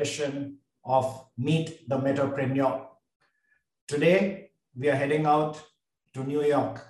edition of Meet the Metapreneur. Today, we are heading out to New York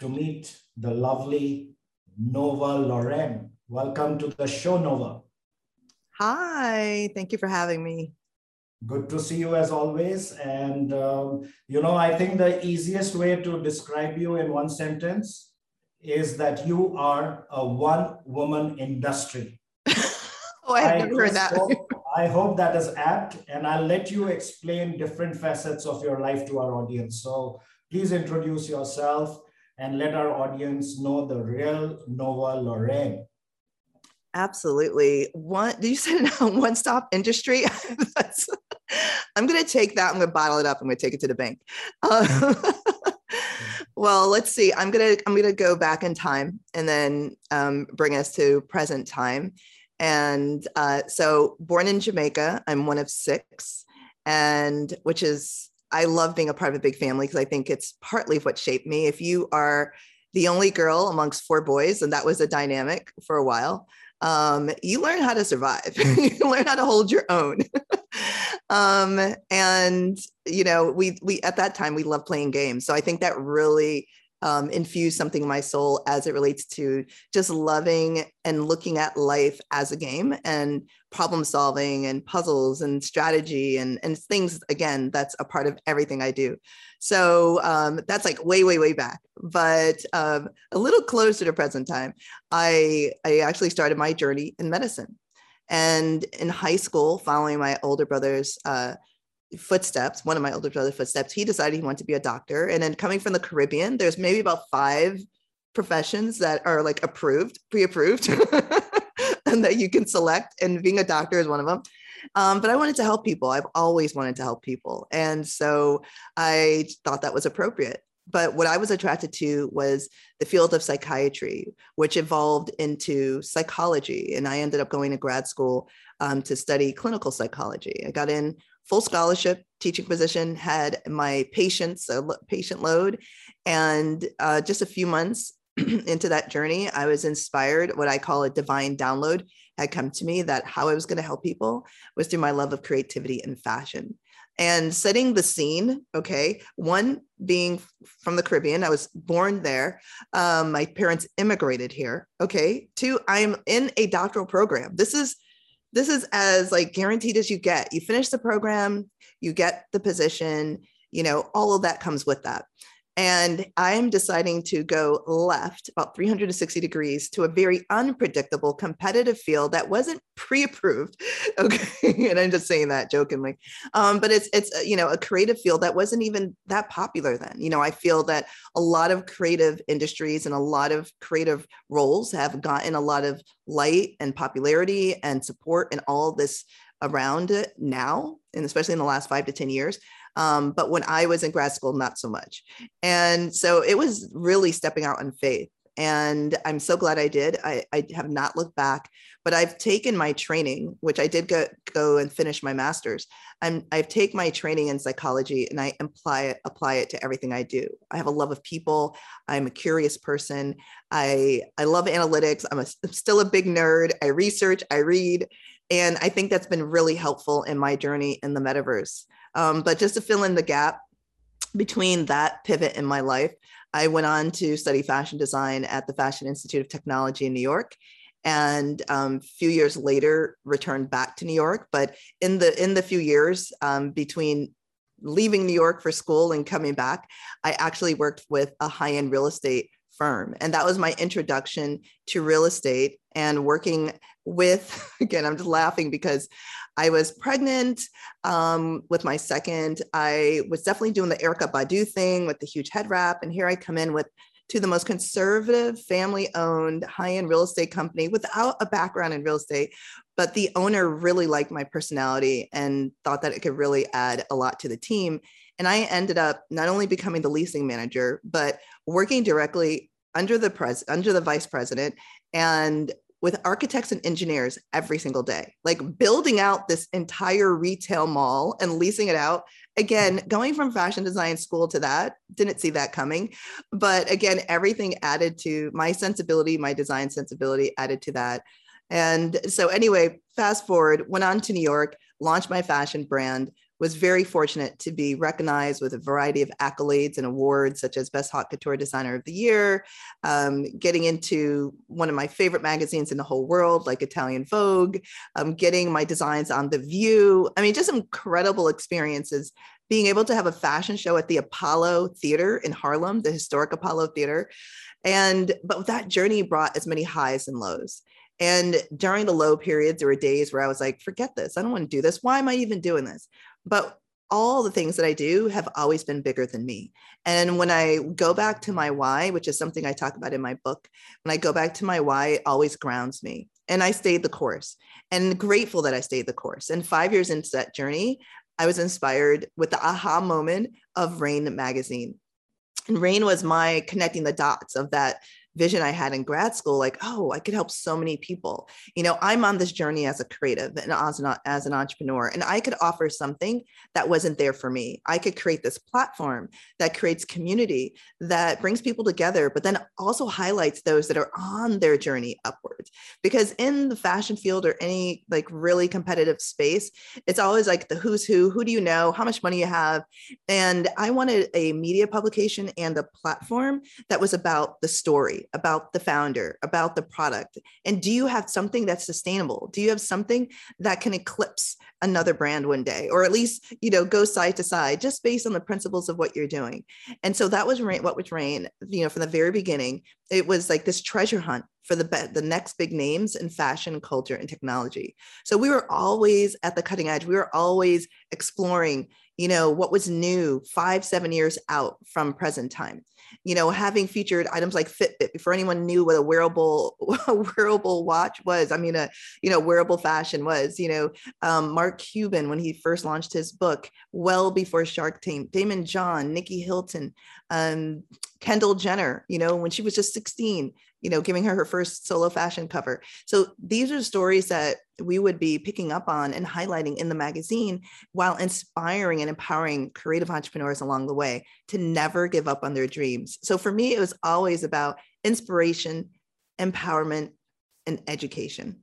to meet the lovely Nova Lorraine. Welcome to the show, Nova. Hi, thank you for having me. Good to see you as always. And, um, you know, I think the easiest way to describe you in one sentence is that you are a one woman industry. oh, I have never heard that. I hope that is apt, and I'll let you explain different facets of your life to our audience. So please introduce yourself and let our audience know the real Nova Lorraine. Absolutely. One, you say one stop industry? I'm going to take that. I'm going to bottle it up. I'm going to take it to the bank. Uh, well, let's see. I'm going to, I'm going to go back in time and then um, bring us to present time. And uh, so born in Jamaica, I'm one of six and which is, I love being a part of a big family because I think it's partly what shaped me. If you are the only girl amongst four boys, and that was a dynamic for a while, um, you learn how to survive. you learn how to hold your own. um, and you know, we we at that time we loved playing games, so I think that really um, infused something in my soul as it relates to just loving and looking at life as a game and problem solving and puzzles and strategy and, and things again that's a part of everything i do. So um, that's like way way way back. But um, a little closer to present time i i actually started my journey in medicine. And in high school following my older brother's uh, footsteps, one of my older brother's footsteps, he decided he wanted to be a doctor. And then coming from the Caribbean, there's maybe about five professions that are like approved, pre-approved, and that you can select. And being a doctor is one of them. Um, but I wanted to help people. I've always wanted to help people. And so I thought that was appropriate. But what I was attracted to was the field of psychiatry, which evolved into psychology. And I ended up going to grad school um, to study clinical psychology. I got in full scholarship teaching position, had my patients, a patient load. And uh, just a few months into that journey, I was inspired. What I call a divine download had come to me that how I was going to help people was through my love of creativity and fashion. And setting the scene, okay, one being from the Caribbean, I was born there. Um, my parents immigrated here, okay. Two, I'm in a doctoral program. This is this is as like guaranteed as you get. You finish the program, you get the position, you know, all of that comes with that. And I'm deciding to go left about 360 degrees to a very unpredictable competitive field that wasn't pre-approved. Okay. and I'm just saying that jokingly. Um, but it's, it's, uh, you know, a creative field that wasn't even that popular then. You know, I feel that a lot of creative industries and a lot of creative roles have gotten a lot of light and popularity and support and all this around it now, and especially in the last five to 10 years. Um, but when I was in grad school, not so much. And so it was really stepping out on faith. And I'm so glad I did. I, I have not looked back, but I've taken my training, which I did go, go and finish my master's. I'm, I've taken my training in psychology and I apply it, apply it to everything I do. I have a love of people. I'm a curious person. I, I love analytics. I'm, a, I'm still a big nerd. I research, I read, and I think that's been really helpful in my journey in the metaverse. Um, but just to fill in the gap between that pivot in my life, I went on to study fashion design at the Fashion Institute of Technology in New York and um, a few years later returned back to New York. But in the in the few years um, between leaving New York for school and coming back, I actually worked with a high end real estate firm, and that was my introduction to real estate and working with. Again, I'm just laughing because I was pregnant um, with my second. I was definitely doing the Erykah Badu thing with the huge head wrap. And here I come in with to the most conservative family owned high end real estate company without a background in real estate. But the owner really liked my personality and thought that it could really add a lot to the team. And I ended up not only becoming the leasing manager, but working directly under the pres under the vice president and with architects and engineers every single day, like building out this entire retail mall and leasing it out. Again, going from fashion design school to that, didn't see that coming. But again, everything added to my sensibility, my design sensibility added to that. And so, anyway, fast forward, went on to New York, launched my fashion brand, was very fortunate to be recognized with a variety of accolades and awards, such as Best Haute Couture Designer of the Year, um, getting into one of my favorite magazines in the whole world, like Italian Vogue, um, getting my designs on The View. I mean, just incredible experiences. Being able to have a fashion show at the Apollo Theater in Harlem, the historic Apollo Theater. And, but that journey brought as many highs and lows. And during the low periods, there were days where I was like, forget this. I don't want to do this. Why am I even doing this? But all the things that I do have always been bigger than me. And when I go back to my why, which is something I talk about in my book, when I go back to my why, it always grounds me. And I stayed the course and grateful that I stayed the course. And five years into that journey, I was inspired with the aha moment of Raine magazine. And Raine was my connecting the dots of that vision I had in grad school, like, oh, I could help so many people. You know, I'm on this journey as a creative and as an, as an entrepreneur, and I could offer something that wasn't there for me. I could create this platform that creates community that brings people together, but then also highlights those that are on their journey upwards. Because in the fashion field or any like really competitive space, it's always like the who's who, who do you know, how much money you have. And I wanted a media publication and a platform that was about the story about the founder, about the product? And do you have something that's sustainable? Do you have something that can eclipse another brand one day, or at least, you know, go side to side just based on the principles of what you're doing? And so that was Raine, what was Raine, you know, from the very beginning. It was like this treasure hunt for the the next big names in fashion, culture, and technology. So we were always at the cutting edge. We were always exploring, you know, what was new five, seven years out from present time you know, having featured items like Fitbit before anyone knew what a wearable a wearable watch was. I mean, a you know wearable fashion was. You know, um, Mark Cuban when he first launched his book, well before Shark Tank. Daymond John, Nicky Hilton, um, Kendall Jenner. You know, when she was just 16, you know, giving her her first solo fashion cover. So these are stories that we would be picking up on and highlighting in the magazine while inspiring and empowering creative entrepreneurs along the way to never give up on their dreams. So for me, it was always about inspiration, empowerment, and education.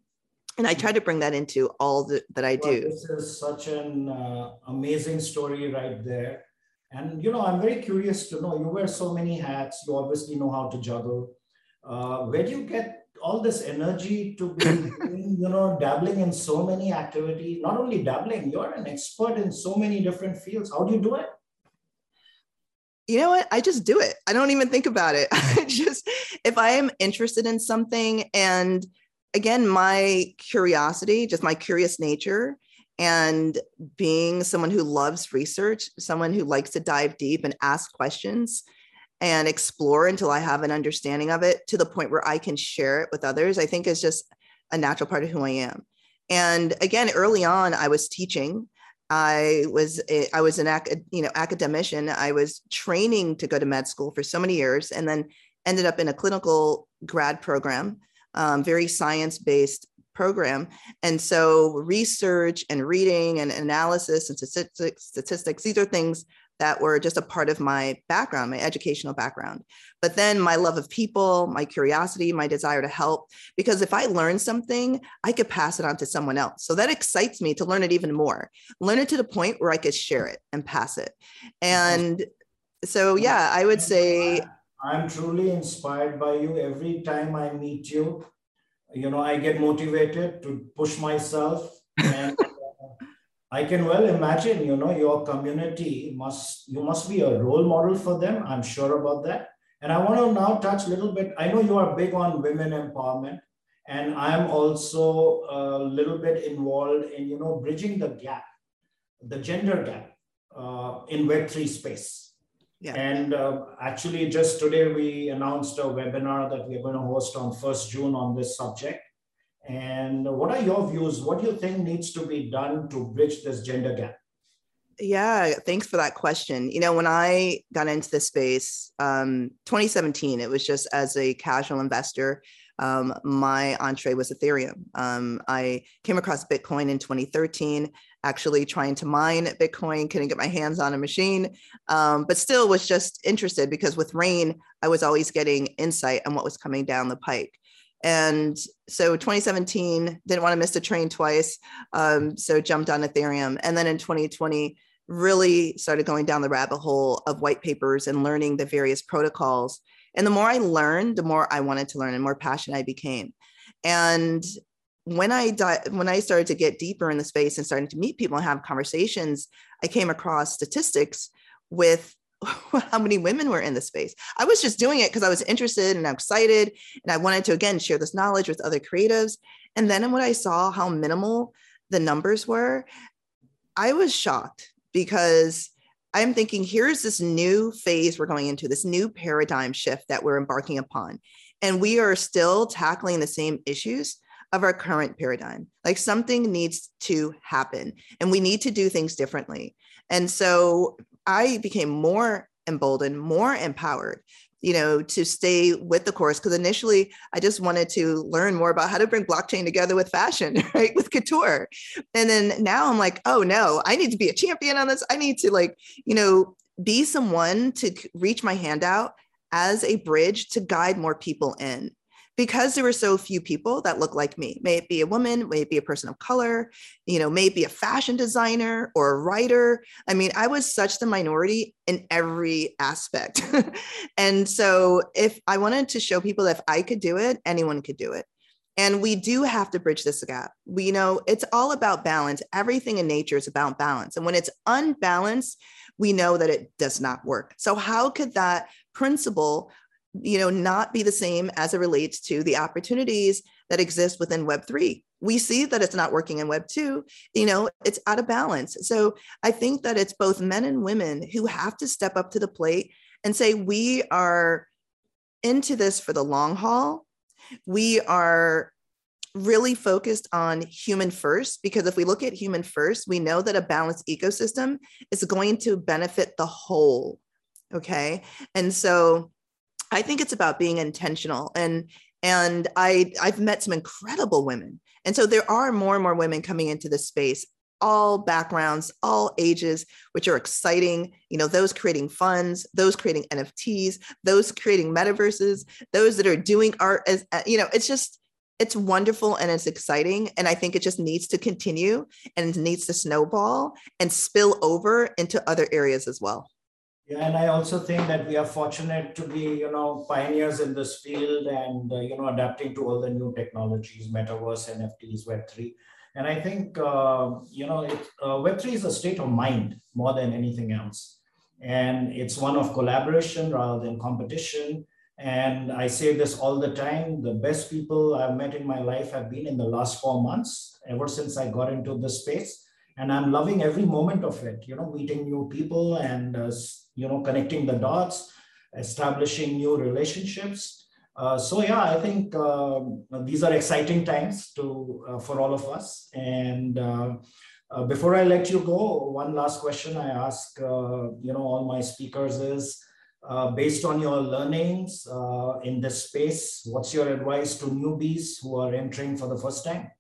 And I try to bring that into all the, that I do. Well, this is such an uh, amazing story right there. And, you know, I'm very curious to know you wear so many hats. You obviously know how to juggle uh, where do you get all this energy to be you know dabbling in so many activities? Not only dabbling you're an expert in so many different fields. How do you do it? You know what? I just do it. I don't even think about it. I just if i am interested in something and again my curiosity just my curious nature and being someone who loves research someone who likes to dive deep and ask questions and explore until I have an understanding of it to the point where I can share it with others, I think is just a natural part of who I am. And again, early on, I was teaching. I was a, I was an ac- you know academician. I was training to go to med school for so many years, and then ended up in a clinical grad program, um, very science based program. And so research and reading and analysis and statistics, statistics these are things that were just a part of my background, my educational background. But then my love of people, my curiosity, my desire to help, because if I learn something, I could pass it on to someone else. So that excites me to learn it even more, learn it to the point where I could share it and pass it. Mm-hmm. And so, mm-hmm. yeah, I would say. I'm truly inspired by you every time I meet you. You know, I get motivated to push myself and I can well imagine, you know, your community must, you must be a role model for them. I'm sure about that. And I want to now touch a little bit. I know you are big on women empowerment, and I'm also a little bit involved in, you know, bridging the gap, the gender gap uh, in Web3 space. Yeah. And uh, actually, just today we announced a webinar that we're going to host on 1st June on this subject. And what are your views? What do you think needs to be done to bridge this gender gap? Yeah, thanks for that question. You know, when I got into this space, um, 2017, it was just as a casual investor. Um, my entree was Ethereum. Um, I came across Bitcoin in 2013, actually trying to mine Bitcoin, couldn't get my hands on a machine, um, but still was just interested because with Raine, I was always getting insight on what was coming down the pike. And so 2017, didn't want to miss the train twice. Um, so jumped on Ethereum. And then in 2020, really started going down the rabbit hole of white papers and learning the various protocols. And the more I learned, the more I wanted to learn and more passionate I became. And when I di- when I started to get deeper in the space and starting to meet people and have conversations, I came across statistics with how many women were in the space. I was just doing it because I was interested and I'm excited and I wanted to again share this knowledge with other creatives. And then when I saw how minimal the numbers were, I was shocked because I'm thinking here's this new phase we're going into, this new paradigm shift that we're embarking upon. And we are still tackling the same issues of our current paradigm. Like something needs to happen and we need to do things differently. And so I became more emboldened, more empowered, you know, to stay with the course. Because initially I just wanted to learn more about how to bring blockchain together with fashion, right? With couture. And then now I'm like, oh no, I need to be a champion on this. I need to like, you know, be someone to reach my hand out as a bridge to guide more people in because there were so few people that look like me may it be a woman may it be a person of color you know may it be a fashion designer or a writer i mean i was such the minority in every aspect and so if i wanted to show people that if i could do it anyone could do it and we do have to bridge this gap. We know it's all about balance. Everything in nature is about balance. And when it's unbalanced, we know that it does not work. So, how could that principle you know not be the same as it relates to the opportunities that exist within web 3 we see that it's not working in web 2 you know it's out of balance. So i think that it's both men and women who have to step up to the plate and say we are into this for the long haul. We are really focused on human first because if we look at human first we know that a balanced ecosystem is going to benefit the whole okay? And so I think it's about being intentional and and I I've met some incredible women. And so there are more and more women coming into this space all backgrounds, all ages, which are exciting. You know, those creating funds, those creating NFTs, those creating metaverses, those that are doing art as uh, you know, it's just it's wonderful and it's exciting and i think it just needs to continue and needs to snowball and spill over into other areas as well yeah, and I also think that we are fortunate to be, you know, pioneers in this field and, uh, you know, adapting to all the new technologies, metaverse, NFTs, Web3. And I think, uh, you know, it, uh, Web3 is a state of mind more than anything else. And it's one of collaboration rather than competition. And I say this all the time the best people I've met in my life have been in the last four months, ever since I got into this space and i'm loving every moment of it you know meeting new people and uh, you know connecting the dots establishing new relationships. Uh, so yeah i think uh, these are exciting times to uh, for all of us. And uh, uh, before i let you go one last question i ask you know all my speakers is based on your learnings in this space what's your advice to newbies who are entering for the first time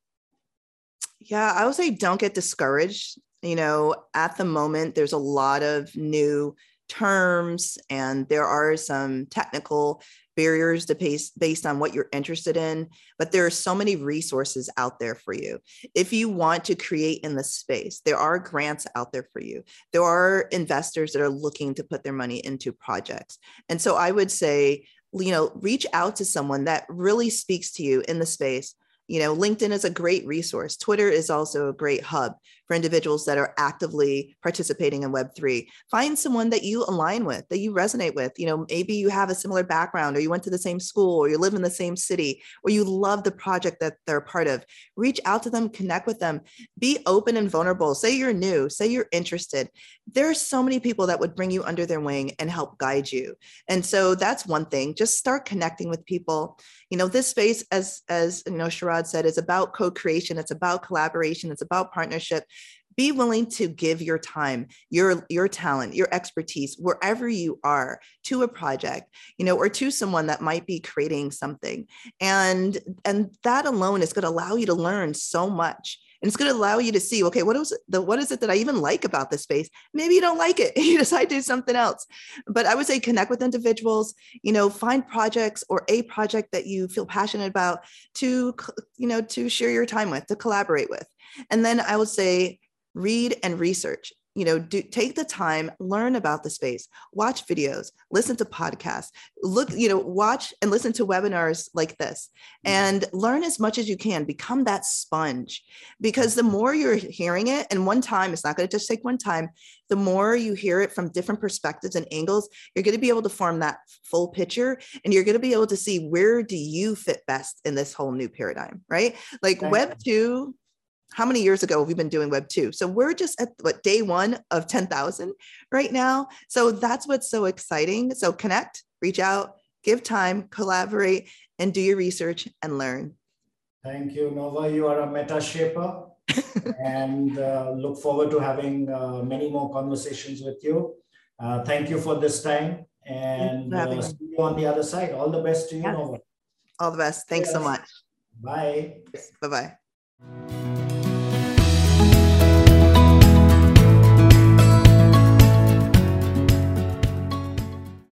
yeah, I would say don't get discouraged. You know, at the moment, there's a lot of new terms and there are some technical barriers to pace based on what you're interested in but there are so many resources out there for you if you want to create in the space there are grants out there for you there are investors that are looking to put their money into projects and so i would say you know reach out to someone that really speaks to you in the space you know linkedin is a great resource. Twitter is also a great hub for individuals that are actively participating in web3 find someone that you align with that you resonate with. You know maybe you have a similar background or you went to the same school or you live in the same city or you love the project that they're part of. Reach out to them connect with them. Be open and vulnerable. Say you're new say you're interested. There are so many people that would bring you under their wing and help guide you. And so that's one thing. Just start connecting with people. You know this space as as you know sharad said is about co-creation. It's about collaboration. It's about partnership be willing to give your time your your talent your expertise wherever you are to a project you know or to someone that might be creating something. And and that alone is going to allow you to learn so much. And it's going to allow you to see okay what is the what is it that i even like about this space? Maybe you don't like it. You decide to do something else. But i would say connect with individuals you know find projects or a project that you feel passionate about to you know to share your time with to collaborate with. And then i would say read and research. You know do take the time learn about the space watch videos listen to podcasts look you know watch and listen to webinars like this mm-hmm. and learn as much as you can. Become that sponge because the more you're hearing it and one time it's not going to just take one time the more you hear it from different perspectives and angles you're going to be able to form that full picture and you're going to be able to see where do you fit best in this whole new paradigm right? Like web 2 how many years ago have we been doing web 2 so we're just at what day one of 10000 right now. So that's what's so exciting. So connect reach out give time collaborate and do your research and learn. Thank you nova. You are a meta shaper and uh, look forward to having uh, many more conversations with you. Uh, thank you for this time and uh, see you on the other side. All the best to you yes. nova. All the best. Thanks yes. so much. Bye. Bye-bye